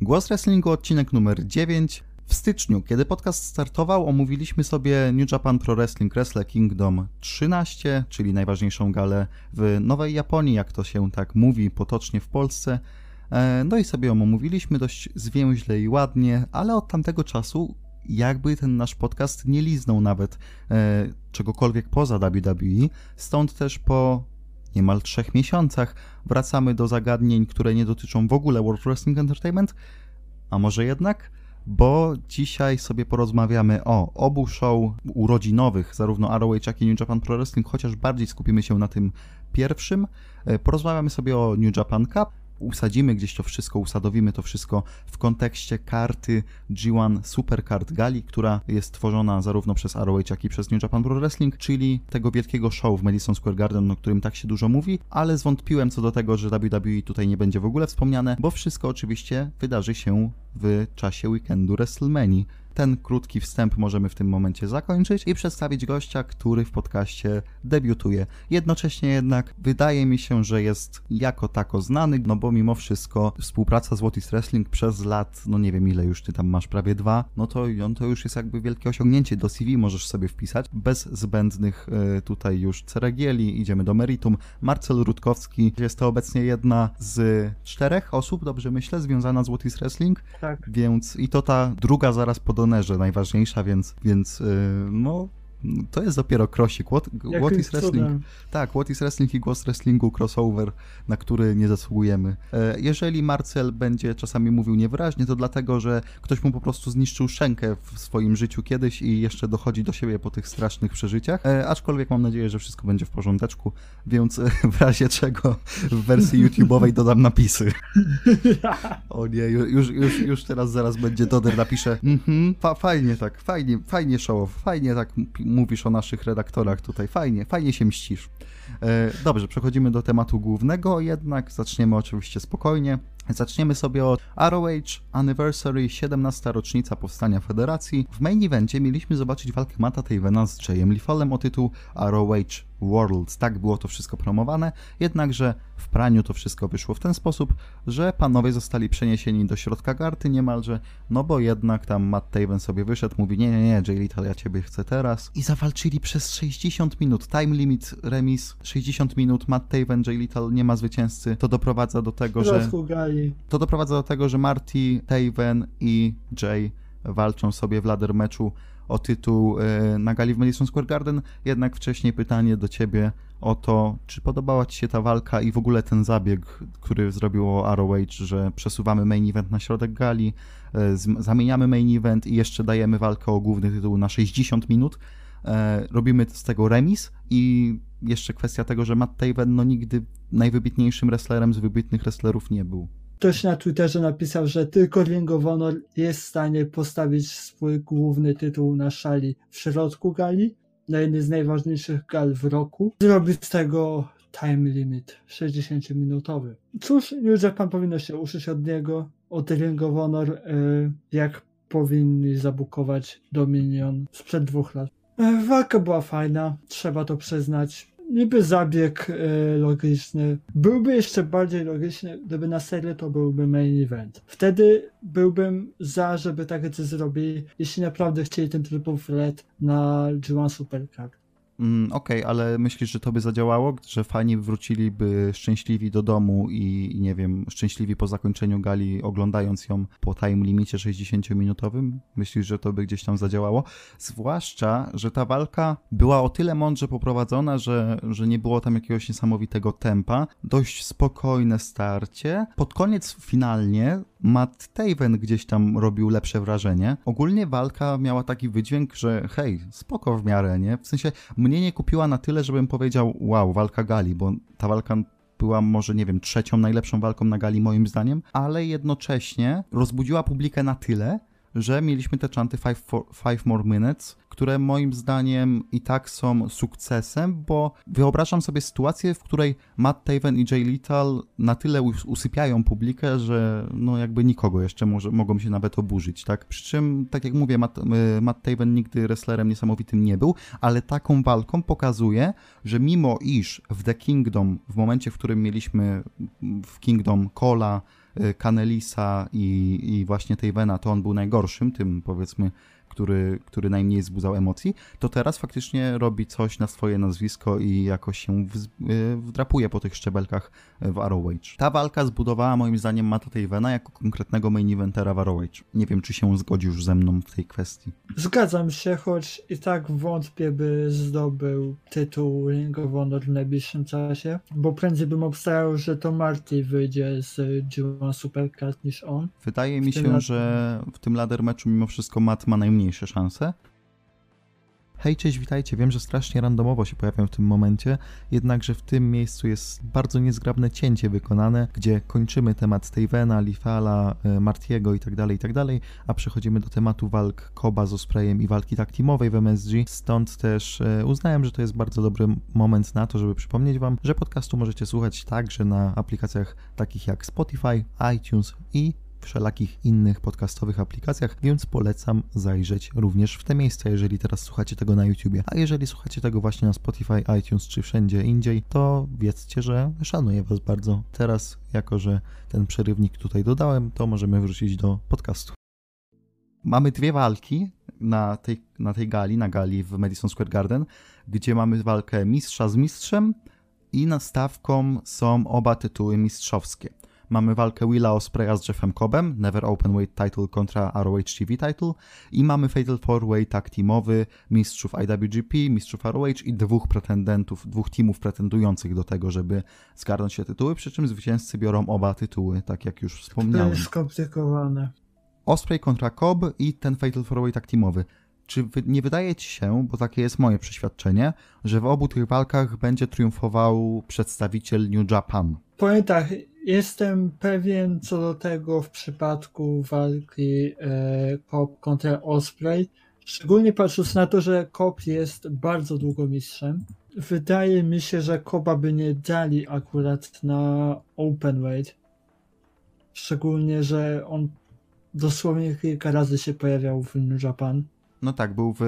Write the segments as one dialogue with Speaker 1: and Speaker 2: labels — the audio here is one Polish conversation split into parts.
Speaker 1: Głos Wrestlingu, odcinek numer 9. W styczniu, kiedy podcast startował, omówiliśmy sobie New Japan Pro Wrestling Wrestle Kingdom 13, czyli najważniejszą galę w Nowej Japonii, jak to się tak mówi potocznie w Polsce. E, no i sobie ją omówiliśmy dość zwięźle i ładnie, ale od tamtego czasu jakby ten nasz podcast nie liznął nawet e, czegokolwiek poza WWE, stąd też po niemal trzech miesiącach wracamy do zagadnień, które nie dotyczą w ogóle World Wrestling Entertainment, a może jednak? Bo dzisiaj sobie porozmawiamy o obu show urodzinowych, zarówno ROH, jak i New Japan Pro Wrestling, chociaż bardziej skupimy się na tym pierwszym. E, porozmawiamy sobie o New Japan Cup, usadzimy gdzieś to wszystko, usadowimy to wszystko w kontekście karty G1 Supercard Gali, która jest tworzona zarówno przez ROH, jak i przez New Japan Pro Wrestling, czyli tego wielkiego show w Madison Square Garden, o którym tak się dużo mówi, ale zwątpiłem co do tego, że WWE tutaj nie będzie w ogóle wspomniane, bo wszystko oczywiście wydarzy się w czasie weekendu WrestleMania ten krótki wstęp możemy w tym momencie zakończyć i przedstawić gościa, który w podcaście debiutuje. Jednocześnie jednak wydaje mi się, że jest jako tako znany, no bo mimo wszystko współpraca z What Wrestling przez lat, no nie wiem ile już ty tam masz, prawie dwa, no to on to już jest jakby wielkie osiągnięcie. Do CV możesz sobie wpisać, bez zbędnych y, tutaj już ceregieli, idziemy do meritum. Marcel Rutkowski jest to obecnie jedna z czterech osób, dobrze myślę, związana z What Wrestling.
Speaker 2: Tak.
Speaker 1: Więc i to ta druga zaraz po Donerze najważniejsza, więc, więc yy, no to jest dopiero krosik. What, what is Wrestling? Cudem. Tak, What is Wrestling i Głos Wrestlingu crossover, na który nie zasługujemy. E, jeżeli Marcel będzie czasami mówił niewyraźnie, to dlatego, że ktoś mu po prostu zniszczył szczękę w swoim życiu kiedyś i jeszcze dochodzi do siebie po tych strasznych przeżyciach. E, aczkolwiek mam nadzieję, że wszystko będzie w porządeczku, więc e, w razie czego w wersji YouTube'owej dodam napisy. O nie, już, już, już teraz zaraz będzie Doder napisze mhm, fa fajnie tak, fajnie, fajnie show fajnie tak mówisz o naszych redaktorach tutaj. Fajnie, fajnie się mścisz. E, dobrze, przechodzimy do tematu głównego, jednak zaczniemy oczywiście spokojnie. Zaczniemy sobie od ROH Anniversary 17. rocznica powstania federacji. W main evencie mieliśmy zobaczyć walkę Mata Tavena z Jayem Lifalem o tytuł ROH Worlds. Tak było to wszystko promowane, jednakże w praniu to wszystko wyszło w ten sposób, że panowie zostali przeniesieni do środka karty niemalże, no bo jednak tam Matt Taven sobie wyszedł, mówi nie, nie, nie, Jay Little, ja ciebie chcę teraz. I zawalczyli przez 60 minut, time limit remis, 60 minut, Matt Taven, Jay Little, nie ma zwycięzcy. To doprowadza do tego, że... To doprowadza do tego, że Marty, Taven i Jay walczą sobie w ladder meczu o tytuł e, na gali w Madison Square Garden. Jednak wcześniej pytanie do ciebie o to, czy podobała ci się ta walka i w ogóle ten zabieg, który zrobiło ROH, że przesuwamy main event na środek gali, e, zamieniamy main event i jeszcze dajemy walkę o główny tytuł na 60 minut. E, robimy z tego remis i jeszcze kwestia tego, że Matt Taven no nigdy najwybitniejszym wrestlerem z wybitnych wrestlerów nie był.
Speaker 2: Ktoś na Twitterze napisał, że tylko Ring of Honor jest w stanie postawić swój główny tytuł na szali w środku gali, na jednej z najważniejszych gal w roku. Zrobić z tego time limit 60-minutowy. Cóż, już jak pan powinno się uszyć od niego, od Ring of Honor, e, jak powinni zabukować Dominion sprzed dwóch lat. E, walka była fajna, trzeba to przyznać niby zabieg e, logiczny. Byłby jeszcze bardziej logiczny, gdyby na serię to byłby main event. Wtedy byłbym za, żeby tak zrobili, jeśli naprawdę chcieli ten triple threat na G1 Supercard.
Speaker 1: Mm, Okej, okay, ale myślisz, że to by zadziałało? Że fani wróciliby szczęśliwi do domu i, nie wiem, szczęśliwi po zakończeniu gali, oglądając ją po time limicie 60-minutowym? Myślisz, że to by gdzieś tam zadziałało? Zwłaszcza, że ta walka była o tyle mądrze poprowadzona, że, że nie było tam jakiegoś niesamowitego tempa. Dość spokojne starcie. Pod koniec finalnie Matt Taven gdzieś tam robił lepsze wrażenie. Ogólnie walka miała taki wydźwięk, że hej, spoko w miarę, nie? W sensie mnie nie kupiła na tyle, żebym powiedział wow, walka gali, bo ta walka była może, nie wiem, trzecią najlepszą walką na gali moim zdaniem, ale jednocześnie rozbudziła publikę na tyle, że mieliśmy te czanty five, five More Minutes, które moim zdaniem i tak są sukcesem, bo wyobrażam sobie sytuację, w której Matt Taven i Jay Little na tyle usypiają publikę, że no jakby nikogo jeszcze może, mogą się nawet oburzyć, tak? Przy czym, tak jak mówię, Matt, y, Matt Taven nigdy wrestlerem niesamowitym nie był, ale taką walką pokazuje, że mimo iż w The Kingdom, w momencie, w którym mieliśmy w Kingdom Cola, Canelisa i, i właśnie Tejvena, to on był najgorszym, tym powiedzmy który, który najmniej wzbudzał emocji, to teraz faktycznie robi coś na swoje nazwisko i jakoś się y, wdrapuje po tych szczebelkach w ROH. Ta walka zbudowała moim zdaniem Mata Tavena jako konkretnego main eventera w ROH. Nie wiem, czy się zgodzisz ze mną w tej kwestii.
Speaker 2: Zgadzam się, choć i tak wątpię, by zdobył tytuł Ring of Honor w najbliższym czasie, bo prędzej bym obstawiał, że to Marty wyjdzie z G1 Supercard niż on.
Speaker 1: Wydaje mi się, że w tym ladder meczu mimo wszystko Matt ma najmniej mniejsze szanse. Hej, cześć, witajcie. Wiem, że strasznie randomowo się pojawiam w tym momencie, jednakże w tym miejscu jest bardzo niezgrabne cięcie wykonane, gdzie kończymy temat Stevena, Lifala, e, Martiego itd., tak itd., tak a przechodzimy do tematu walk Koba z Ospreyem i walki tak teamowej w MSG. Stąd też e, uznałem, że to jest bardzo dobry moment na to, żeby przypomnieć Wam, że podcastu możecie słuchać także na aplikacjach takich jak Spotify, iTunes i wszelakich innych podcastowych aplikacjach, więc polecam zajrzeć również w te miejsca, jeżeli teraz słuchacie tego na YouTubie. A jeżeli słuchacie tego właśnie na Spotify, iTunes czy wszędzie indziej, to wiedzcie, że szanuję Was bardzo. Teraz, jako że ten przerywnik tutaj dodałem, to możemy wrócić do podcastu. Mamy dwie walki na tej, na tej gali, na gali w Madison Square Garden, gdzie mamy walkę mistrza z mistrzem i nastawką są oba tytuły mistrzowskie. Mamy walkę Willa Ospreya z Jeffem Cobbem, Never Open Weight Title kontra ROH TV Title i mamy Fatal 4-Way Tag Teamowy mistrzów IWGP, mistrzów ROH i dwóch pretendentów, dwóch teamów pretendujących do tego, żeby zgarnąć się tytuły, przy czym zwycięzcy biorą oba tytuły, tak jak już wspomniałem. To
Speaker 2: jest skomplikowane.
Speaker 1: Osprey kontra Cobb i ten Fatal 4-Way Tag Teamowy. Czy nie wydaje ci się, bo takie jest moje przeświadczenie, że w obu tych walkach będzie triumfował przedstawiciel New Japan?
Speaker 2: Powiem tak, jestem pewien co do tego w przypadku walki e, Kop kontra Osprey, szczególnie patrząc na to, że Kop jest bardzo długo mistrzem. Wydaje mi się, że Koba by nie dali akurat na open weight. Szczególnie, że on dosłownie kilka razy się pojawiał w New Japan.
Speaker 1: No tak, był w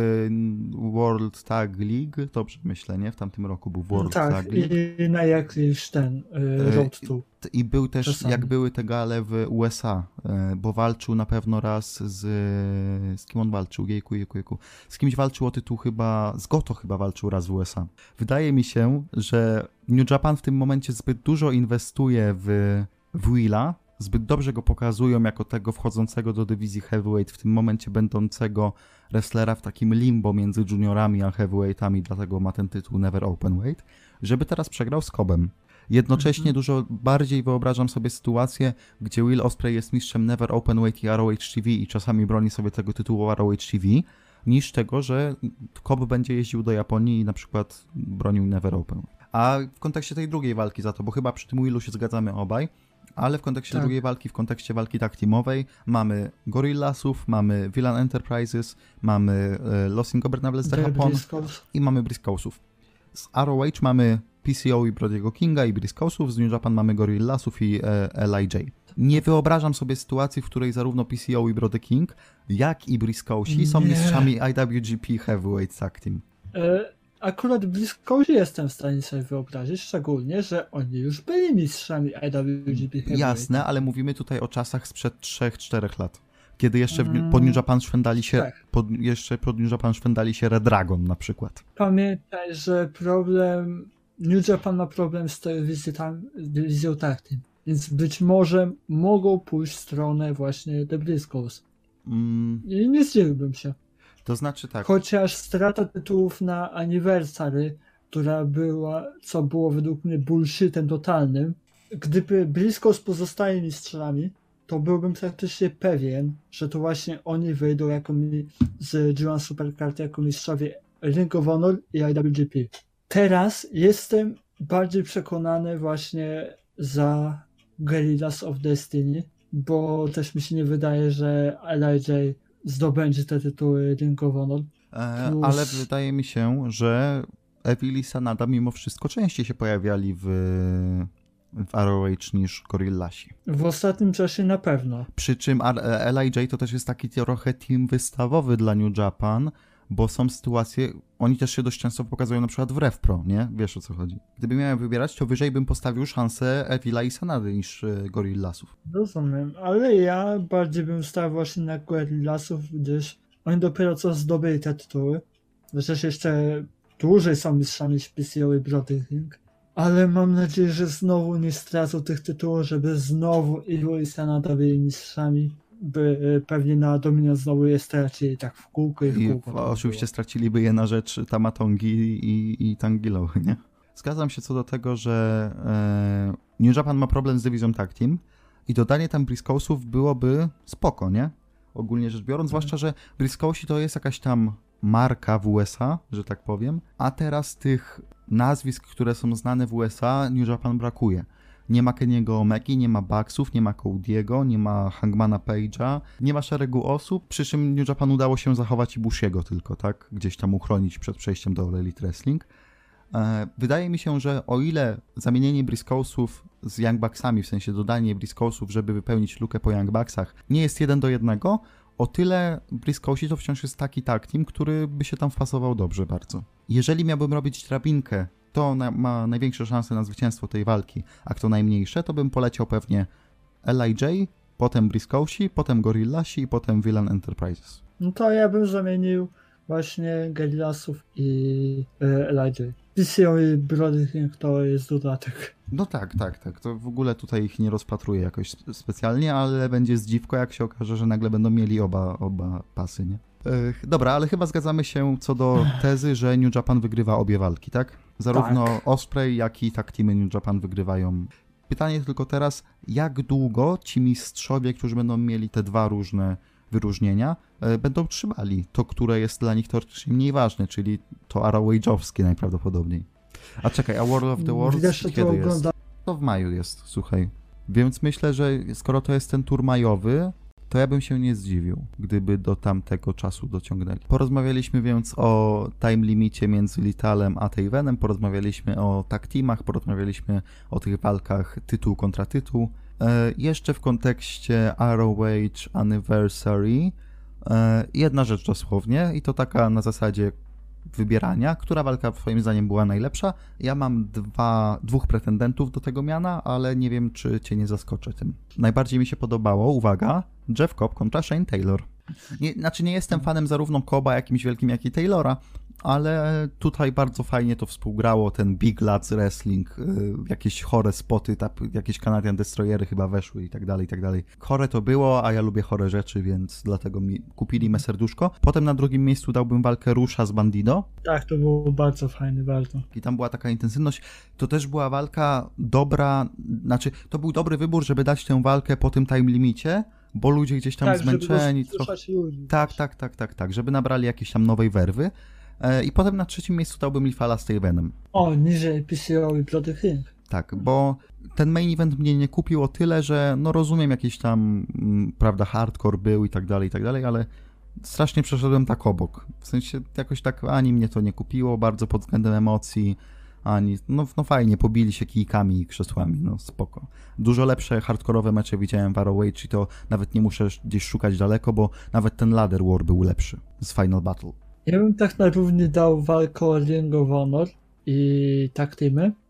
Speaker 1: World Tag League, dobrze myślę, nie? W tamtym roku był World
Speaker 2: tak,
Speaker 1: Tag League.
Speaker 2: i na jakiś ten y, Road to.
Speaker 1: I był też, Czasami. jak były te gale w USA, y, bo walczył na pewno raz z... Z kim on walczył? Jejku, jejku, jejku. Z kimś walczył o tytuł chyba... Z Goto chyba walczył raz w USA. Wydaje mi się, że New Japan w tym momencie zbyt dużo inwestuje w, w Willa, zbyt dobrze go pokazują jako tego wchodzącego do dywizji heavyweight, w tym momencie będącego wrestlera w takim limbo między juniorami a heavyweightami, dlatego ma ten tytuł Never Open Weight, żeby teraz przegrał z Kobem. Jednocześnie mhm. dużo bardziej wyobrażam sobie sytuację, gdzie Will Osprey jest mistrzem Never Open Weight i ROH TV i czasami broni sobie tego tytułu ROH TV, niż tego, że Kob będzie jeździł do Japonii i na przykład bronił Never Open. A w kontekście tej drugiej walki za to, bo chyba przy tym Willu się zgadzamy obaj, ale w kontekście tak. drugiej walki, w kontekście walki tak teamowej mamy Gorillasów, mamy Villan Enterprises, mamy e, Los Ingobernables de Japón i mamy Briscoesów. Z ROH mamy PCO i Brody'ego Kinga i Briscoesów, z New Japan mamy Gorillasów i e, LIJ. Nie wyobrażam sobie sytuacji, w której zarówno PCO i Brody King, jak i Briscoesi są mistrzami IWGP Heavyweight Tag Team.
Speaker 2: E akurat blisko jestem w stanie sobie wyobrazić, szczególnie, że oni już byli mistrzami IWGP.
Speaker 1: Jasne, ale mówimy tutaj o czasach sprzed 3-4 lat. Kiedy jeszcze mm, pod New Japan szwendali się, tak. pod, jeszcze pod New Japan szwendali się Red Dragon na przykład.
Speaker 2: Pamiętaj, że problem, New Japan ma problem z dywizją tag team, więc być może mogą pójść w stronę właśnie The Briscoes. Mm. I nie zdziwiłbym się.
Speaker 1: To znaczy tak.
Speaker 2: Chociaż strata tytułów na Anniversary, która była, co było według mnie bullshitem totalnym, gdyby blisko z pozostałymi mistrzami, to byłbym praktycznie pewien, że to właśnie oni wyjdą jako mi, z G1 Supercard jako mistrzowie Ring of Honor i IWGP. Teraz jestem bardziej przekonany właśnie za Guerrillas of Destiny, bo też mi się nie wydaje, że LIJ zdobędzie te tytuły Ring of Honor.
Speaker 1: E, Plus... Ale wydaje mi się, że Evil i Sanada mimo wszystko częściej się pojawiali w, w ROH niż Gorillasi.
Speaker 2: W ostatnim czasie na pewno.
Speaker 1: Przy czym LIJ to też jest taki trochę team wystawowy dla New Japan, bo są sytuacje, oni też się dość często pokazują na przykład w RevPro, nie? Wiesz o co chodzi. Gdyby miałem wybierać, to wyżej bym postawił szansę Evila i Sanady niż e, Gorillasów.
Speaker 2: Rozumiem, ale ja bardziej bym stawiał właśnie na Gorillasów, gdyż oni dopiero co zdobyli te tytuły. Przecież jeszcze dłużej są mistrzami PCO i Brody Ring. Ale mam nadzieję, że znowu nie stracą tych tytułów, żeby znowu Iwo i Sanada byli mistrzami by e, pewnie na dominans znowu je stracili tak w kółko i w kółko.
Speaker 1: I oczywiście straciliby je na rzecz Tamatongi i, i Tangilo, nie? Zgadzam się co do tego, że e, New Japan ma problem z dywizją Tag Team i dodanie tam Briscoesów byłoby spoko, nie? Ogólnie rzecz biorąc, mhm. zwłaszcza, że Briscoesi to jest jakaś tam marka w USA, że tak powiem, a teraz tych nazwisk, które są znane w USA, New Japan brakuje. Nie ma Keniego Omeki, nie ma Bucksów, nie ma Cody'ego, nie ma Hangmana Page'a, nie ma szeregu osób, przy czym New Japan udało się zachować Ibushiego tylko, tak? Gdzieś tam uchronić przed przejściem do Elite Wrestling. E, wydaje mi się, że o ile zamienienie Briscoesów z Young Bucksami, w sensie dodanie Briscoesów, żeby wypełnić lukę po Young Bucksach, nie jest jeden do jednego, o tyle Briscoesi to wciąż jest taki tag team, który by się tam wpasował dobrze bardzo. Jeżeli miałbym robić drabinkę kto na, ma największe szanse na zwycięstwo tej walki, a kto najmniejsze, to bym poleciał pewnie LIJ, potem Briscoesi, potem Gorillasi i potem Villain Enterprises.
Speaker 2: No to ja bym zamienił właśnie Gorillasów i e, LIJ. PCO i Brody to jest dodatek.
Speaker 1: No tak, tak, tak. To w ogóle tutaj ich nie rozpatruję jakoś specjalnie, ale będzie zdziwko, jak się okaże, że nagle będą mieli oba, oba pasy, nie? Dobra, ale chyba zgadzamy się co do tezy, że New Japan wygrywa obie walki, tak? Zarówno tak. Osprey, jak i tak teamy New Japan wygrywają. Pytanie tylko teraz, jak długo ci mistrzowie, którzy będą mieli te dwa różne wyróżnienia, e, będą trzymali to, które jest dla nich teoretycznie mniej ważne, czyli to Arrowwage'owskie najprawdopodobniej. A czekaj, a World of the Worlds kiedy jest? To w maju jest, słuchaj. Więc myślę, że skoro to jest ten tur majowy, to ja bym się nie zdziwił, gdyby do tamtego czasu dociągnęli. Porozmawialiśmy więc o time limicie między Litalem a Tavenem, porozmawialiśmy o tag teamach, porozmawialiśmy o tych walkach tytuł kontra tytuł. E, jeszcze w kontekście ROH Anniversary e, jedna rzecz dosłownie i to taka na zasadzie wybierania, która walka twoim zdaniem była najlepsza. Ja mam dwa, dwóch pretendentów do tego miana, ale nie wiem, czy cię nie zaskoczę tym. Najbardziej mi się podobało, uwaga, Jeff Cobb kontra Shane Taylor. Nie, znaczy nie jestem fanem zarówno Coba jakimś wielkim, jak i Taylora, ale tutaj bardzo fajnie to współgrało, ten Big Lads Wrestling, y, jakieś chore spoty, jakieś Canadian Destroyery chyba weszły i tak dalej, i tak dalej. Chore to było, a ja lubię chore rzeczy, więc dlatego mi kupili me serduszko. Potem na drugim miejscu dałbym walkę Rusza z Bandido.
Speaker 2: Tak, to było bardzo fajne, bardzo.
Speaker 1: I tam była taka intensywność. To też była walka dobra, znaczy to był dobry wybór, żeby dać tę walkę po tym time limicie, bo ludzie gdzieś tam
Speaker 2: tak,
Speaker 1: zmęczeni.
Speaker 2: Trochę... Ludzi,
Speaker 1: tak, tak, tak, tak, tak, żeby nabrali jakiejś tam nowej werwy. E, I potem na trzecim miejscu dałbym Lifala z Tavenem.
Speaker 2: O, niżej PCO i Bloody King.
Speaker 1: Tak, bo ten main event mnie nie kupił o tyle, że no rozumiem jakiś tam, mm, prawda, hardcore był i tak dalej, i tak dalej, ale strasznie przeszedłem tak obok. W sensie jakoś tak ani mnie to nie kupiło bardzo pod względem emocji, ani, no, no fajnie, pobili się kijkami i krzesłami, no spoko. Dużo lepsze hardkorowe mecze widziałem w ROH i to nawet nie muszę gdzieś szukać daleko, bo nawet ten Ladder War był lepszy z Final Battle.
Speaker 2: Ja bym tak na równi dał walkę o Ring of Honor i tak.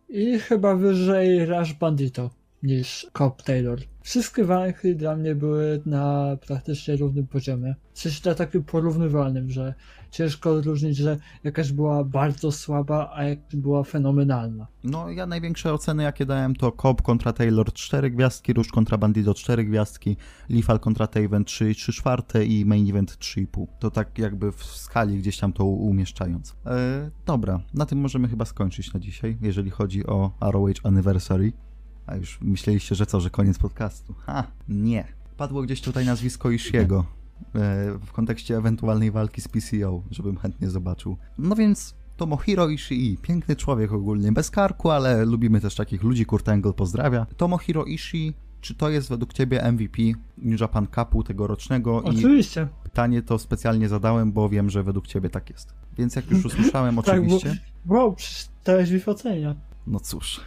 Speaker 2: I chyba wyżej Rush Bandito niż Cop Taylor. Wszystkie walki dla mnie były na praktycznie równym poziomie. W sensie na takim porównywalnym, że ciężko odróżnić, że jakaś była bardzo słaba, a jakaś była fenomenalna.
Speaker 1: No ja największe oceny jakie dałem to Cobb kontra Taylor 4 gwiazdki, Rush kontra Bandido 4 gwiazdki, Lethal kontra Taven 3, 3 czwarte i Main Event 3,5. To tak jakby w skali gdzieś tam to umieszczając. E, dobra, na tym możemy chyba skończyć na dzisiaj, jeżeli chodzi o ROH Anniversary. A już myśleliście, że co, że koniec podcastu. Ha, nie. Padło gdzieś tutaj nazwisko Ishiego e, w kontekście ewentualnej walki z PCO, żebym chętnie zobaczył. No więc Tomohiro Ishii, piękny człowiek ogólnie, bez karku, ale lubimy też takich ludzi, Kurt Angle pozdrawia. Tomohiro Ishii, czy to jest według Ciebie MVP New Japan Cupu tegorocznego?
Speaker 2: Oczywiście.
Speaker 1: I pytanie to specjalnie zadałem, bo wiem, że według Ciebie tak jest. Więc jak już usłyszałem, oczywiście...
Speaker 2: tak, bo, wow, przeczytałeś mi ocenia.
Speaker 1: No cóż,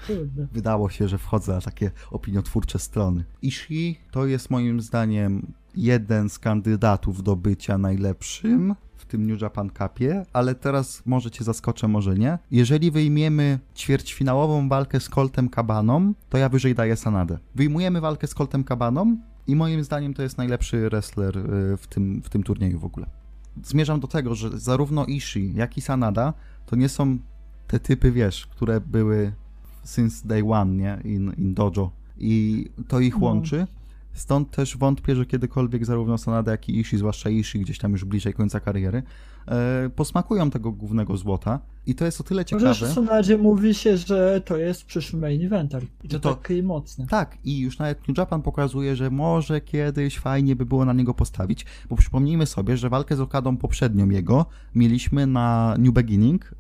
Speaker 1: wydało się, że wchodzę na takie opiniotwórcze strony. Ishii to jest moim zdaniem jeden z kandydatów do bycia najlepszym w tym New Japan Cupie, ale teraz może cię zaskoczę, może nie. Jeżeli wyjmiemy ćwierćfinałową walkę z Coltem Cabaną, to ja wyżej daję Sanadę. Wyjmujemy walkę z Coltem Cabaną i moim zdaniem to jest najlepszy wrestler y, w tym, w tym turnieju w ogóle. Zmierzam do tego, że zarówno Ishii, jak i Sanada to nie są te typy, wiesz, które były since day one, nie? In, in dojo. I to ich no. łączy. Stąd też wątpię, że kiedykolwiek zarówno Sanada, jak i Ishii, zwłaszcza Ishii, gdzieś tam już bliżej końca kariery, e, posmakują tego głównego złota. I to jest o tyle ciekawe. Może
Speaker 2: w Sanadzie mówi się, że to jest przyszły main eventer. I to, to taki mocny.
Speaker 1: Tak, i już nawet New Japan pokazuje, że może kiedyś fajnie by było na niego postawić, bo przypomnijmy sobie, że walkę z Okadą poprzednią jego mieliśmy na New Beginning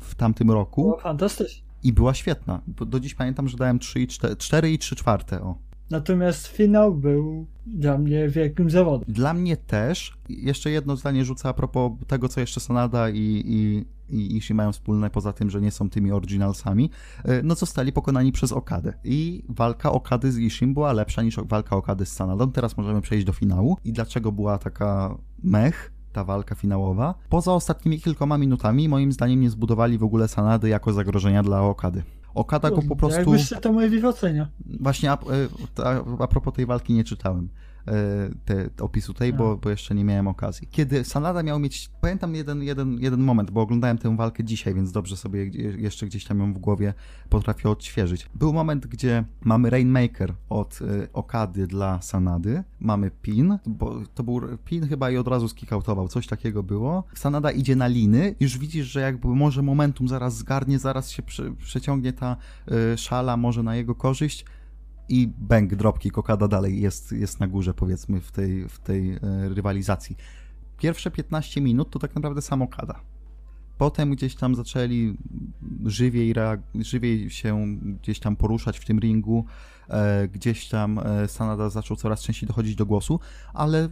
Speaker 1: w tamtym roku.
Speaker 2: O, fantastycznie.
Speaker 1: I była świetna. Do dziś pamiętam, że dałem 3 i 4, 4 i 3 czwarte. O.
Speaker 2: Natomiast finał był dla mnie wielkim zawodem.
Speaker 1: Dla mnie też. Jeszcze jedno zdanie rzucę a propos tego, co jeszcze Sanada i, i, i Ishii mają wspólne, poza tym, że nie są tymi originalsami. E, no zostali pokonani przez Okadę. I walka Okady z Ishim była lepsza niż walka Okady z Sanadą. Teraz możemy przejść do finału. I dlaczego była taka mech? Ta walka finałowa. Poza ostatnimi kilkoma minutami, moim zdaniem, nie zbudowali w ogóle Sanady jako zagrożenia dla Okady. Okada go po prostu...
Speaker 2: Jakbyś to moje wywodzenia.
Speaker 1: Właśnie a, e, a, a propos tej walki nie czytałem. E, te, opisu tej, bo, bo jeszcze nie miałem okazji. Kiedy Sanada miał mieć, pamiętam jeden, jeden, jeden moment, bo oglądałem tę walkę dzisiaj, więc dobrze sobie jeszcze gdzieś tam ją w głowie potrafię odświeżyć. Był moment, gdzie mamy Rainmaker od y, Okady dla Sanady, mamy pin, bo to był pin chyba i od razu skikautował, coś takiego było. Sanada idzie na liny, już widzisz, że jakby może momentum zaraz zgarnie, zaraz się prze, przeciągnie ta y, szala może na jego korzyść, i bank dropki Kokada dalej jest, jest na górze, powiedzmy, w tej, w tej e, rywalizacji. Pierwsze 15 minut to tak naprawdę sam Okada. Potem gdzieś tam zaczęli żywiej, żywiej się gdzieś tam poruszać w tym ringu, e, gdzieś tam e, Sanada zaczął coraz częściej dochodzić do głosu, ale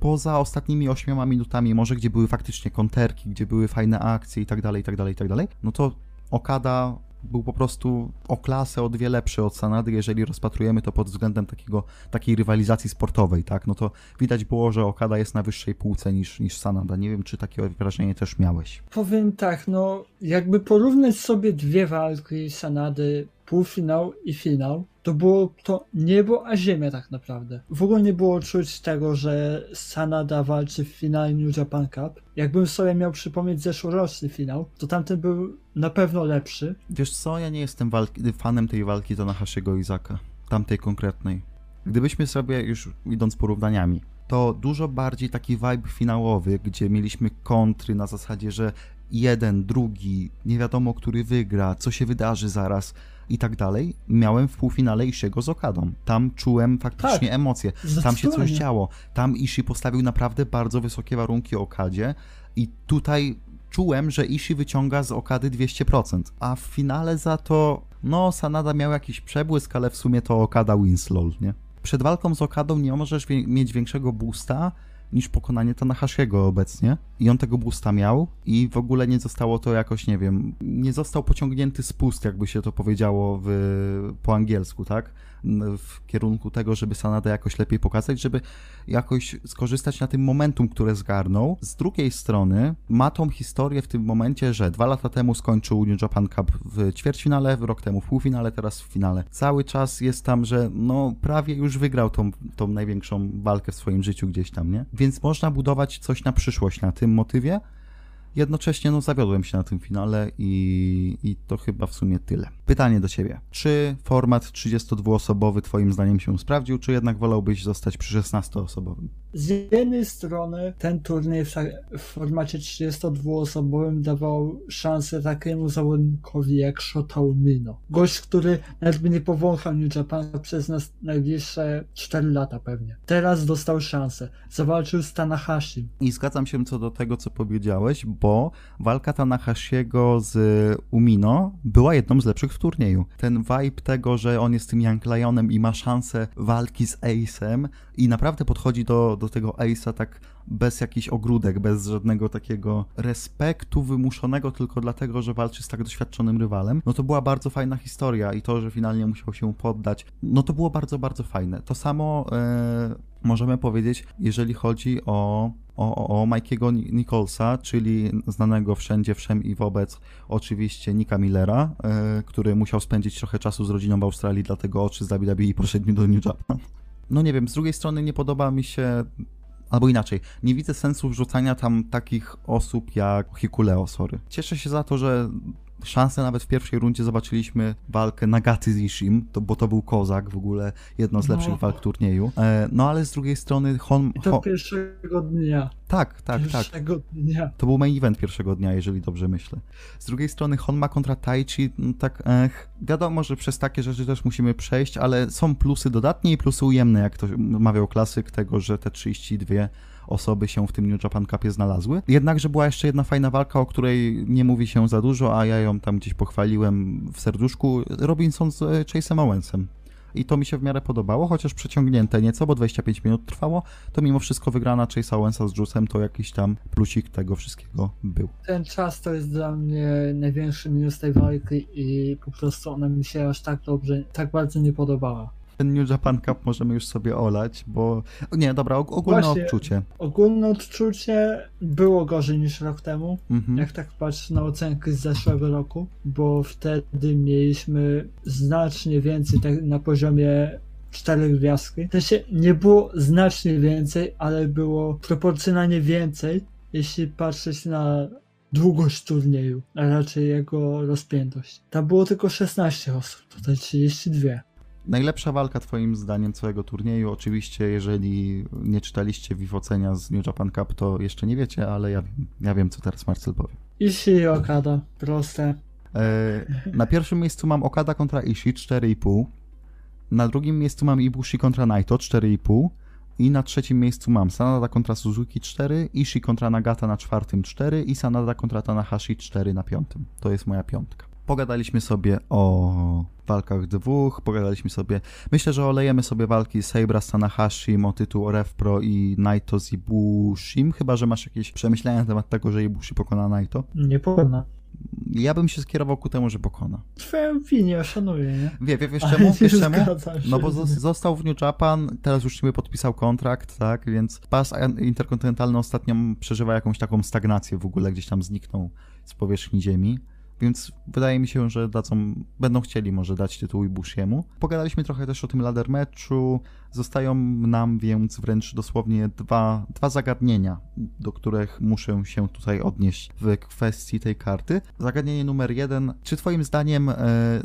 Speaker 1: poza ostatnimi 8 minutami, może gdzie były faktycznie konterki, gdzie były fajne akcje i tak dalej, i tak dalej, i tak dalej, no to Okada był po prostu o klasę o dwie lepszy od Sanady, jeżeli rozpatrujemy to pod względem takiego, takiej rywalizacji sportowej, tak? No to widać było, że Okada jest na wyższej półce niż, niż Sanada. Nie wiem, czy takie wrażenie też miałeś.
Speaker 2: Powiem tak, no jakby porównać sobie dwie walki Sanady, półfinał i finał, to było to niebo a ziemia tak naprawdę. W ogóle nie było czuć tego, że Sanada walczy w finale New Japan Cup. Jakbym sobie miał przypomnieć zeszłoroczny finał, to tamten był na pewno lepszy.
Speaker 1: Wiesz co, ja nie jestem walki, fanem tej walki to Hashiego Izaka, tamtej konkretnej. Gdybyśmy sobie już idąc porównaniami, to dużo bardziej taki vibe finałowy, gdzie mieliśmy kontry na zasadzie, że jeden, drugi, nie wiadomo, który wygra, co się wydarzy zaraz i tak dalej, miałem w półfinale Ishiego z Okadą. Tam czułem faktycznie tak, emocje. Tam się coś działo. Tam Ishi postawił naprawdę bardzo wysokie warunki Okadzie i tutaj czułem, że Ishi wyciąga z Okady 200%, a w finale za to, no, Sanada miał jakiś przebłysk, ale w sumie to Okada Winslow, nie? Przed walką z Okadą nie możesz mieć większego boosta niż pokonanie Tanahashiego obecnie. I on tego boosta miał i w ogóle nie zostało to jakoś, nie wiem, nie został pociągnięty spust, jakby się to powiedziało w, po angielsku, tak? W kierunku tego, żeby Sanada jakoś lepiej pokazać, żeby jakoś skorzystać na tym momentum, które zgarnął. Z drugiej strony ma tą historię w tym momencie, że dwa lata temu skończył New Japan Cup w ćwierćfinale, rok temu w półfinale, teraz w finale. Cały czas jest tam, że no prawie już wygrał tą, tą największą walkę w swoim życiu gdzieś tam, nie? Więc można budować coś na przyszłość na tym motywie, Jednocześnie no, zawiodłem się na tym finale i, i to chyba w sumie tyle. Pytanie do Ciebie. Czy format 32-osobowy Twoim zdaniem się sprawdził, czy jednak wolałbyś zostać przy 16-osobowym?
Speaker 2: Z jednej strony ten turniej w, formacie 32-osobowym dawał szansę takiemu zawodnikowi jak Shotao Mino. Gość, który nawet nie powąchał New Japan przez nas najbliższe 4 lata pewnie. Teraz dostał szansę. Zawalczył z Tanahashim.
Speaker 1: I zgadzam się co do tego, co powiedziałeś, bo walka Tanahashiego z Umino była jedną z lepszych w turnieju. Ten vibe tego, że on jest tym Young Lionem i ma szansę walki z Ace'em i naprawdę podchodzi do, do tego Ace'a tak bez jakichś ogródek, bez żadnego takiego respektu wymuszonego tylko dlatego, że walczy z tak doświadczonym rywalem, no to była bardzo fajna historia i to, że finalnie musiał się poddać, no to było bardzo, bardzo fajne. To samo e, możemy powiedzieć, jeżeli chodzi o o, o Mikey'ego Nicholsa, czyli znanego wszędzie, wszem i wobec oczywiście Nika Millera, e, który musiał spędzić trochę czasu z rodziną w Australii, dlatego oczy z WWE poszedł do New Japan. No nie wiem, z drugiej strony nie podoba mi się Albo inaczej, nie widzę sensu wrzucania tam takich osób jak Hikuleo, sorry. Cieszę się za to, że szansę nawet w pierwszej rundzie zobaczyliśmy walkę Nagaty z Ishim, to, bo to był kozak w ogóle, jedno z no. lepszych walk turnieju. E, no ale z drugiej strony Hon...
Speaker 2: I to Hon... pierwszego dnia.
Speaker 1: Tak, tak,
Speaker 2: pierwszego
Speaker 1: tak.
Speaker 2: Pierwszego dnia.
Speaker 1: To był main event pierwszego dnia, jeżeli dobrze myślę. Z drugiej strony Honma kontra Taichi, no tak, ech, wiadomo, że przez takie rzeczy też musimy przejść, ale są plusy dodatnie i plusy ujemne, jak to mawiał klasyk tego, że te 32 osoby się w tym New Japan Cupie znalazły. Jednakże była jeszcze jedna fajna walka, o której nie mówi się za dużo, a ja ją tam gdzieś pochwaliłem w serduszku. Robinson z e, Chase'em Owensem i to mi się w miarę podobało, chociaż przeciągnięte nieco, bo 25 minut trwało, to mimo wszystko wygrana Chase Owensa z Juice'em to jakiś tam plusik tego wszystkiego był.
Speaker 2: Ten czas to jest dla mnie największy minus tej walki i po prostu ona mi się aż tak dobrze, tak bardzo nie podobała
Speaker 1: ten New Japan Cup możemy już sobie olać, bo... Nie, dobra, ogólne Właśnie, odczucie.
Speaker 2: Ogólne odczucie było gorzej niż rok temu, mhm. jak tak patrzę na ocenki z zeszłego roku, bo wtedy mieliśmy znacznie więcej tak na poziomie czterech gwiazdki. To się nie było znacznie więcej, ale było proporcjonalnie więcej, jeśli patrzeć na długość turnieju, a raczej jego rozpiętość. Tam było tylko 16 osób, tutaj 32.
Speaker 1: Najlepsza walka twoim zdaniem całego turnieju, oczywiście jeżeli nie czytaliście Wivocenia z New Japan Cup, to jeszcze nie wiecie, ale ja wiem, ja wiem co teraz Marcel powie.
Speaker 2: Ishii Okada, proste.
Speaker 1: E, na pierwszym miejscu mam Okada kontra Ishii 4,5. Na drugim miejscu mam Ibushi kontra Naito 4,5. I na trzecim miejscu mam Sanada kontra Suzuki 4, Ishii kontra Nagata na czwartym 4 i Sanada kontra Tanahashi 4 na piątym. To jest moja piątka. Pogadaliśmy sobie o walkach dwóch, pogadaliśmy sobie, myślę, że olejemy sobie walki Sabra z Tanahashim o tytuł Rev Pro i Naito z Ibushim, chyba, że masz jakieś przemyślenia na temat tego, że Ibushi pokona Naito?
Speaker 2: Nie pokona.
Speaker 1: Ja bym się skierował ku temu, że pokona.
Speaker 2: Twoją opinię szanuję, nie?
Speaker 1: Wie, wie, wiesz czemu? Wiesz czemu? No bo został w New Japan, teraz już niby podpisał kontrakt, tak, więc pas interkontynentalny ostatnio przeżywa jakąś taką stagnację w ogóle, gdzieś tam zniknął z powierzchni ziemi. Więc wydaje mi się, że dadzą, będą chcieli może dać tytuł Ibushiemu. Pogadaliśmy trochę też o tym ladder meczu. Zostają nam więc wręcz dosłownie dwa, dwa zagadnienia, do których muszę się tutaj odnieść w kwestii tej karty. Zagadnienie numer jeden. Czy twoim zdaniem e,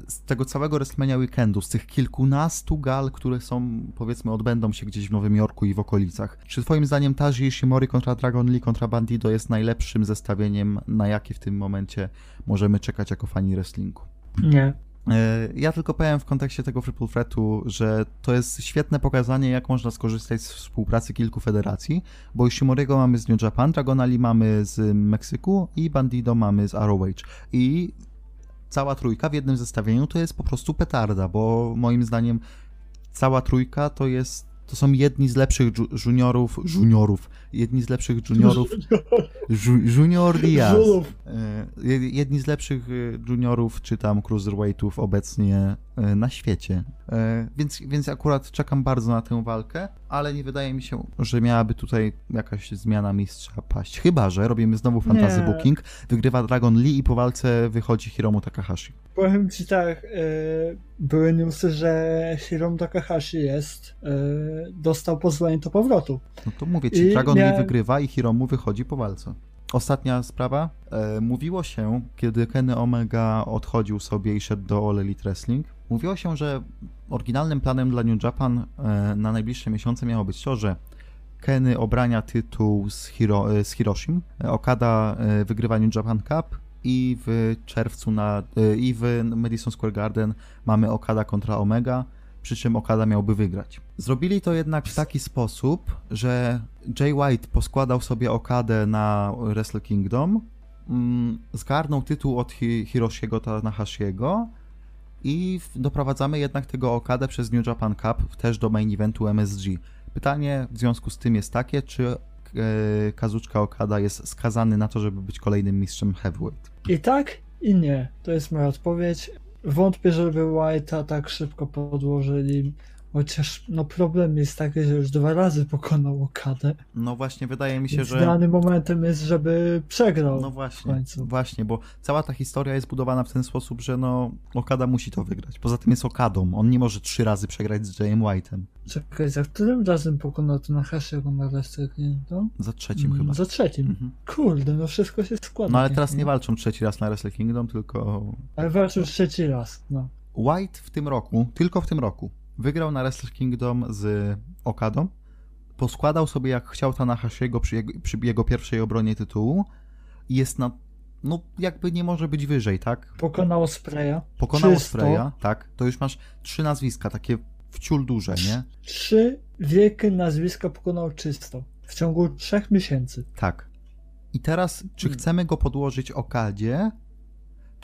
Speaker 1: z tego całego WrestleMania Weekendu, z tych kilkunastu gal, które są, powiedzmy, odbędą się gdzieś w Nowym Jorku i w okolicach, czy twoim zdaniem Taji Ishimori kontra Dragon Lee kontra Bandido jest najlepszym zestawieniem, na jakie w tym momencie możemy czekać jako fani wrestlingu.
Speaker 2: Nie.
Speaker 1: E, ja tylko powiem w kontekście tego Triple Threatu, że to jest świetne pokazanie, jak można skorzystać z współpracy kilku federacji, bo Ishimoriego mamy z New Japan, Dragonali mamy z Meksyku i Bandido mamy z ROH. I cała trójka w jednym zestawieniu to jest po prostu petarda, bo moim zdaniem cała trójka to jest to są jedni z lepszych juniorów, juniorów, jedni z lepszych juniorów, junior Diaz, e, jedni z lepszych e, juniorów, czy tam cruiserweightów obecnie e, na świecie. Więc, więc akurat czekam bardzo na tę walkę, ale nie wydaje mi się, że miałaby tutaj jakaś zmiana mistrza paść. Chyba, że robimy znowu fantasy nie. booking, wygrywa Dragon Lee i po walce wychodzi Hiromu Takahashi.
Speaker 2: Powiem ci tak, yy, były newsy, że Hiromu Takahashi jest, yy, dostał pozwolenie do powrotu.
Speaker 1: No to mówię ci, I Dragon miałem... Lee wygrywa i Hiromu wychodzi po walce. Ostatnia sprawa. E, mówiło się, kiedy Kenny Omega odchodził sobie i szedł do All Elite Wrestling, mówiło się, że oryginalnym planem dla New Japan e, na najbliższe miesiące miało być to, że Kenny obrania tytuł z, Hiro, e, z Hiroshim, Okada e, wygrywa New Japan Cup i w czerwcu na, i w Madison Square Garden mamy Okada kontra Omega, przy czym Okada miałby wygrać. Zrobili to jednak w taki sposób, że Jay White poskładał sobie Okadę na Wrestle Kingdom, mm, zgarnął tytuł od Hi Hiroshiego Tanahashiego i doprowadzamy jednak tego Okadę przez New Japan Cup też do main eventu MSG. Pytanie w związku z tym jest takie, czy e, Kazuczka Okada jest skazany na to, żeby być kolejnym mistrzem heavyweight?
Speaker 2: I tak, i nie. To jest moja odpowiedź. Wątpię, żeby White'a tak szybko podłożyli. Chociaż no problem jest taki, że już dwa razy pokonał Okadę.
Speaker 1: No właśnie, wydaje mi się,
Speaker 2: Więc
Speaker 1: że...
Speaker 2: Danym momentem jest, żeby przegrał.
Speaker 1: No właśnie, właśnie, bo cała ta historia jest budowana w ten sposób, że no Okada musi to wygrać. Poza tym jest Okadą, on nie może trzy razy przegrać z Jayem White'em.
Speaker 2: Czekaj, za którym razem pokonał to na Hashiego na Wrestle Kingdom?
Speaker 1: Za trzecim chyba.
Speaker 2: Za trzecim. Mhm. Kurde, no wszystko się składa.
Speaker 1: No ale teraz nie walczą trzeci raz na Wrestle Kingdom, tylko...
Speaker 2: Ale walczą trzeci raz, no.
Speaker 1: White w tym roku, tylko w tym roku, Wygrał na Wrestle Kingdom z Okadą. Poskładał sobie jak chciał Tanahashiego przy jego, przy jego pierwszej obronie tytułu. I jest na. No, jakby nie może być wyżej, tak?
Speaker 2: Pokonał Spraya.
Speaker 1: Pokonał Spraya, tak. To już masz trzy nazwiska, takie wciul duże, nie?
Speaker 2: Trzy wielkie nazwiska pokonał czysto. W ciągu trzech miesięcy.
Speaker 1: Tak. I teraz, czy chcemy go podłożyć Okadzie,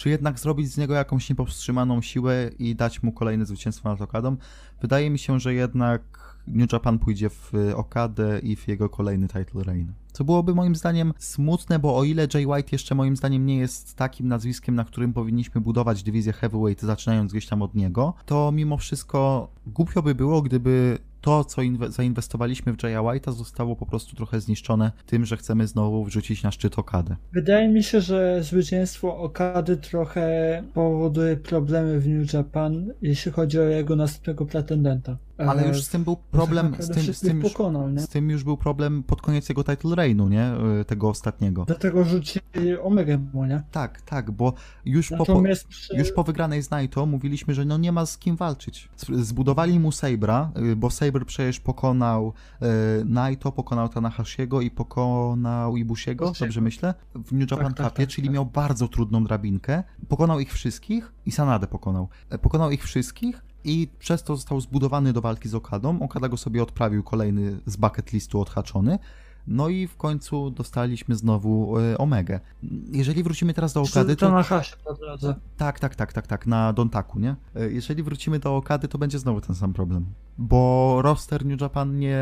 Speaker 1: czy jednak zrobić z niego jakąś niepowstrzymaną siłę i dać mu kolejne zwycięstwo nad Okadą? Wydaje mi się, że jednak New Japan pójdzie w Okadę i w jego kolejny title reign. Co byłoby moim zdaniem smutne, bo o ile Jay White jeszcze moim zdaniem nie jest takim nazwiskiem, na którym powinniśmy budować dywizję heavyweight, zaczynając gdzieś tam od niego, to mimo wszystko głupio by było, gdyby to, co inwe- zainwestowaliśmy w Jaya White'a, zostało po prostu trochę zniszczone tym, że chcemy znowu wrzucić na szczyt Okadę.
Speaker 2: Wydaje mi się, że zwycięstwo Okady trochę powoduje problemy w New Japan, jeśli chodzi o jego następnego pretendenta.
Speaker 1: Ale już z tym był problem, z tym, z tym, już, pokonał, z tym już był problem pod koniec jego title reignu, nie? E, tego ostatniego.
Speaker 2: Dlatego rzucili Omega mu, nie?
Speaker 1: Tak, tak, bo już po, przy... już po wygranej z Naito mówiliśmy, że no nie ma z kim walczyć. Zbudowali mu Sabra, bo Saber przecież pokonał e, Naito, pokonał Tanahashiego i pokonał Ibushiego, dobrze myślę? W New Japan tak, tak, Cupie, tak, czyli tak. miał bardzo trudną drabinkę. Pokonał ich wszystkich i Sanadę pokonał. E, pokonał ich wszystkich i przez to został zbudowany do walki z Okadą. Okada go sobie odprawił kolejny z bucket listu odhaczony. No i w końcu dostaliśmy znowu y, Omegę. Jeżeli wrócimy teraz do Okady,
Speaker 2: to... To na hasie po drodze.
Speaker 1: Tak, tak, tak, tak, tak, na Dontaku, nie? E, jeżeli wrócimy do Okady, to będzie znowu ten sam problem. Bo roster New Japan nie,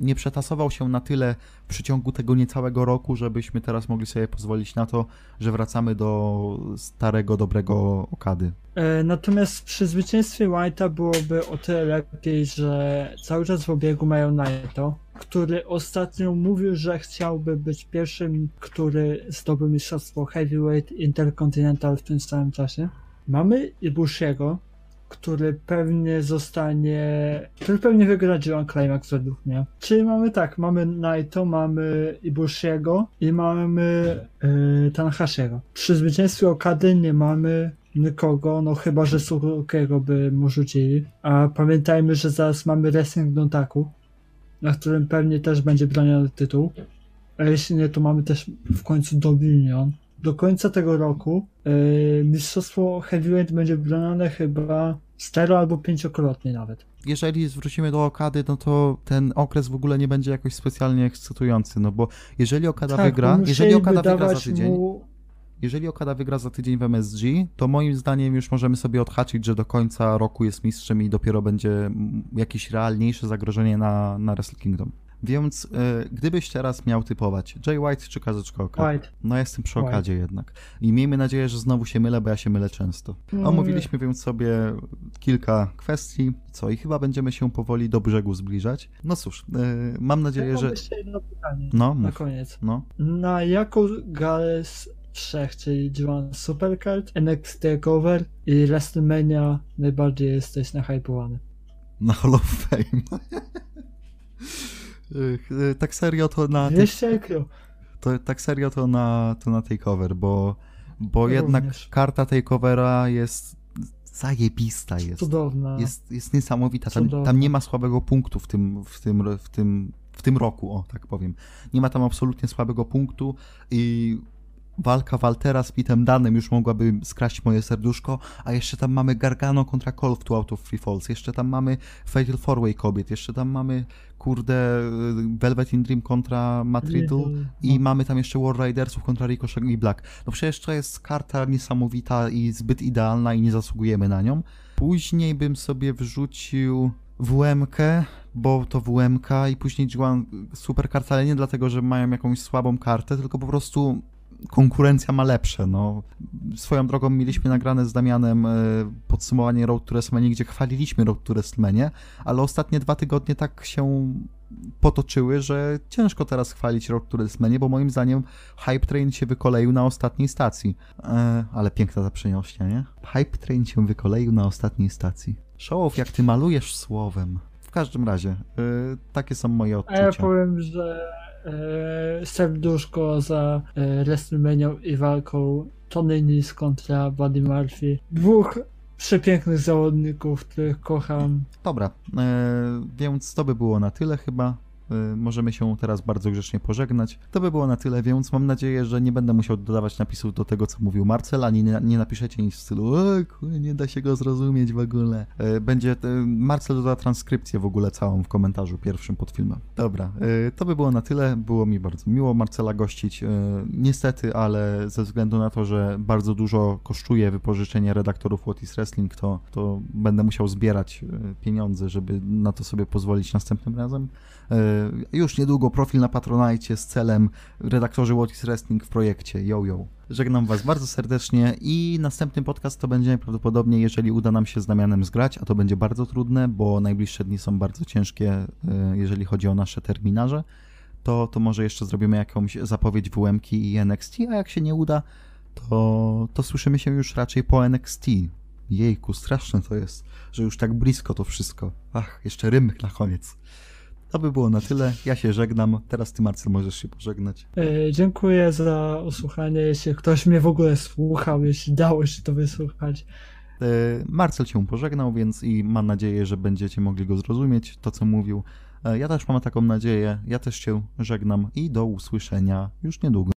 Speaker 1: nie przetasował się na tyle w przeciągu tego niecałego roku, żebyśmy teraz mogli sobie pozwolić na to, że wracamy do starego, dobrego Okady.
Speaker 2: E, natomiast przy zwycięstwie White'a byłoby o tyle lepiej, że cały czas w obiegu mają Naito, który ostatnio mówił, że chciałby być pierwszym, który zdobył mistrzostwo Heavyweight Intercontinental w tym samym czasie. Mamy Ibushiego, który pewnie zostanie, który pewnie wygra G1 Climax według mnie. Czyli mamy tak, mamy Naito, mamy Ibushiego i mamy yy, Tanahashiego. Przy zwycięstwie Okady nie mamy nikogo, no chyba, że Suzukiego by mu rzucili. A pamiętajmy, że zaraz mamy Wrestling Dontaku, na którym pewnie też będzie broniony tytuł. A jeśli nie, to mamy też w końcu Dominion. Do końca tego roku yy, mistrzostwo Heavyweight będzie bronione chyba cztero albo pięciokrotnie nawet.
Speaker 1: Jeżeli zwrócimy do Okady, no to ten okres w ogóle nie będzie jakoś specjalnie ekscytujący, no bo jeżeli Okada tak, wygra, jeżeli Okada wygra za tydzień, mu... jeżeli Okada wygra za tydzień w MSG, to moim zdaniem już możemy sobie odhaczyć, że do końca roku jest mistrzem i dopiero będzie jakieś realniejsze zagrożenie na, na Wrestle Kingdom. Więc y, gdybyś teraz miał typować Jay White czy Kazuchika Okada?
Speaker 2: White.
Speaker 1: No jestem przy White. Okadzie jednak. I miejmy nadzieję, że znowu się mylę, bo ja się mylę często. No, Omówiliśmy więc sobie kilka kwestii, co i chyba będziemy się powoli do brzegu zbliżać. No cóż, y, mam nadzieję,
Speaker 2: ja
Speaker 1: że...
Speaker 2: jeszcze jedno pytanie
Speaker 1: no,
Speaker 2: na koniec.
Speaker 1: No.
Speaker 2: Na jaką galę trzech, czyli G1 Supercard, NXT Cover i WrestleMania najbardziej jesteś nahypowany?
Speaker 1: Na Hall of Fame. Y, tak serio to na...
Speaker 2: 200
Speaker 1: To, tak serio to na, to na takeover, bo, bo jednak karta takeovera jest zajebista jest.
Speaker 2: Cudowna.
Speaker 1: Jest, jest niesamowita. Tam, tam, nie ma słabego punktu w tym, w, tym, w, tym, w tym roku, o tak powiem. Nie ma tam absolutnie słabego punktu i walka Waltera z Pitem Danem już mogłaby skraść moje serduszko, a jeszcze tam mamy Gargano kontra Call of Out of Free Falls, jeszcze tam mamy Fatal Four Way kobiet, jeszcze tam mamy kurde Velvet in Dream kontra Matt Riddle i mamy tam jeszcze War Ridersów kontra Ricochet i Black. No przecież to jest karta niesamowita i zbyt idealna i nie zasługujemy na nią. Później bym sobie wrzucił WMK, bo to WMK i później G1 Supercard, ale nie dlatego, że mają jakąś słabą kartę, tylko po prostu konkurencja ma lepsze. No. Swoją drogą mieliśmy nagrane z Damianem e, podsumowanie Road to WrestleMania, gdzie chwaliliśmy Road to WrestleMania, ale ostatnie dwa tygodnie tak się potoczyły, że ciężko teraz chwalić Road to WrestleMania, bo moim zdaniem Hype Train się wykoleił na ostatniej stacji. E, ale piękna ta przenośnia, nie? Hype Train się wykoleił na ostatniej stacji. Show jak ty malujesz słowem. W każdym razie, e, takie są moje odczucia.
Speaker 2: A ja powiem, że e, serduszko za e, WrestleMania i walką Tony Nis kontra Buddy Murphy. Dwóch przepięknych zawodników, których kocham.
Speaker 1: Dobra, e, więc to by było na tyle chyba. Y, możemy się teraz bardzo grzecznie pożegnać. To by było na tyle, więc mam nadzieję, że nie będę musiał dodawać napisów do tego, co mówił Marcel, ani nie, nie napiszecie nic w stylu nie da się go zrozumieć w ogóle. Y, będzie, y, Marcel doda transkrypcję w ogóle całą w komentarzu pierwszym pod filmem. Dobra, to by było na tyle. Było mi bardzo miło Marcela gościć. Niestety, ale ze względu na to, że bardzo dużo kosztuje wypożyczenie redaktorów What is Wrestling, to, to będę musiał zbierać pieniądze, żeby na to sobie pozwolić następnym razem. E, już niedługo profil na Patronite z celem redaktorzy What is Wrestling w projekcie Yo Yo. Żegnam Was bardzo serdecznie i następny podcast to będzie prawdopodobnie, jeżeli uda nam się z Damianem zgrać, a to będzie bardzo trudne, bo najbliższe dni są bardzo ciężkie, e, jeżeli chodzi o nasze terminarze, to, to może jeszcze zrobimy jakąś zapowiedź WMK i NXT, a jak się nie uda, to, to słyszymy się już raczej po NXT. Jejku, straszne to jest, że już tak blisko to wszystko. Ach, jeszcze rymek na koniec. To by było na tyle. Ja się żegnam. Teraz ty, Marcel, możesz się pożegnać.
Speaker 2: E, dziękuję za usłuchanie. Jeśli ktoś mnie w ogóle słuchał, jeśli dało się to wysłuchać.
Speaker 1: E, Marcel się pożegnał, więc i mam nadzieję, że będziecie mogli go zrozumieć, to co mówił. E, ja też mam taką nadzieję. Ja też się żegnam i do usłyszenia już niedługo.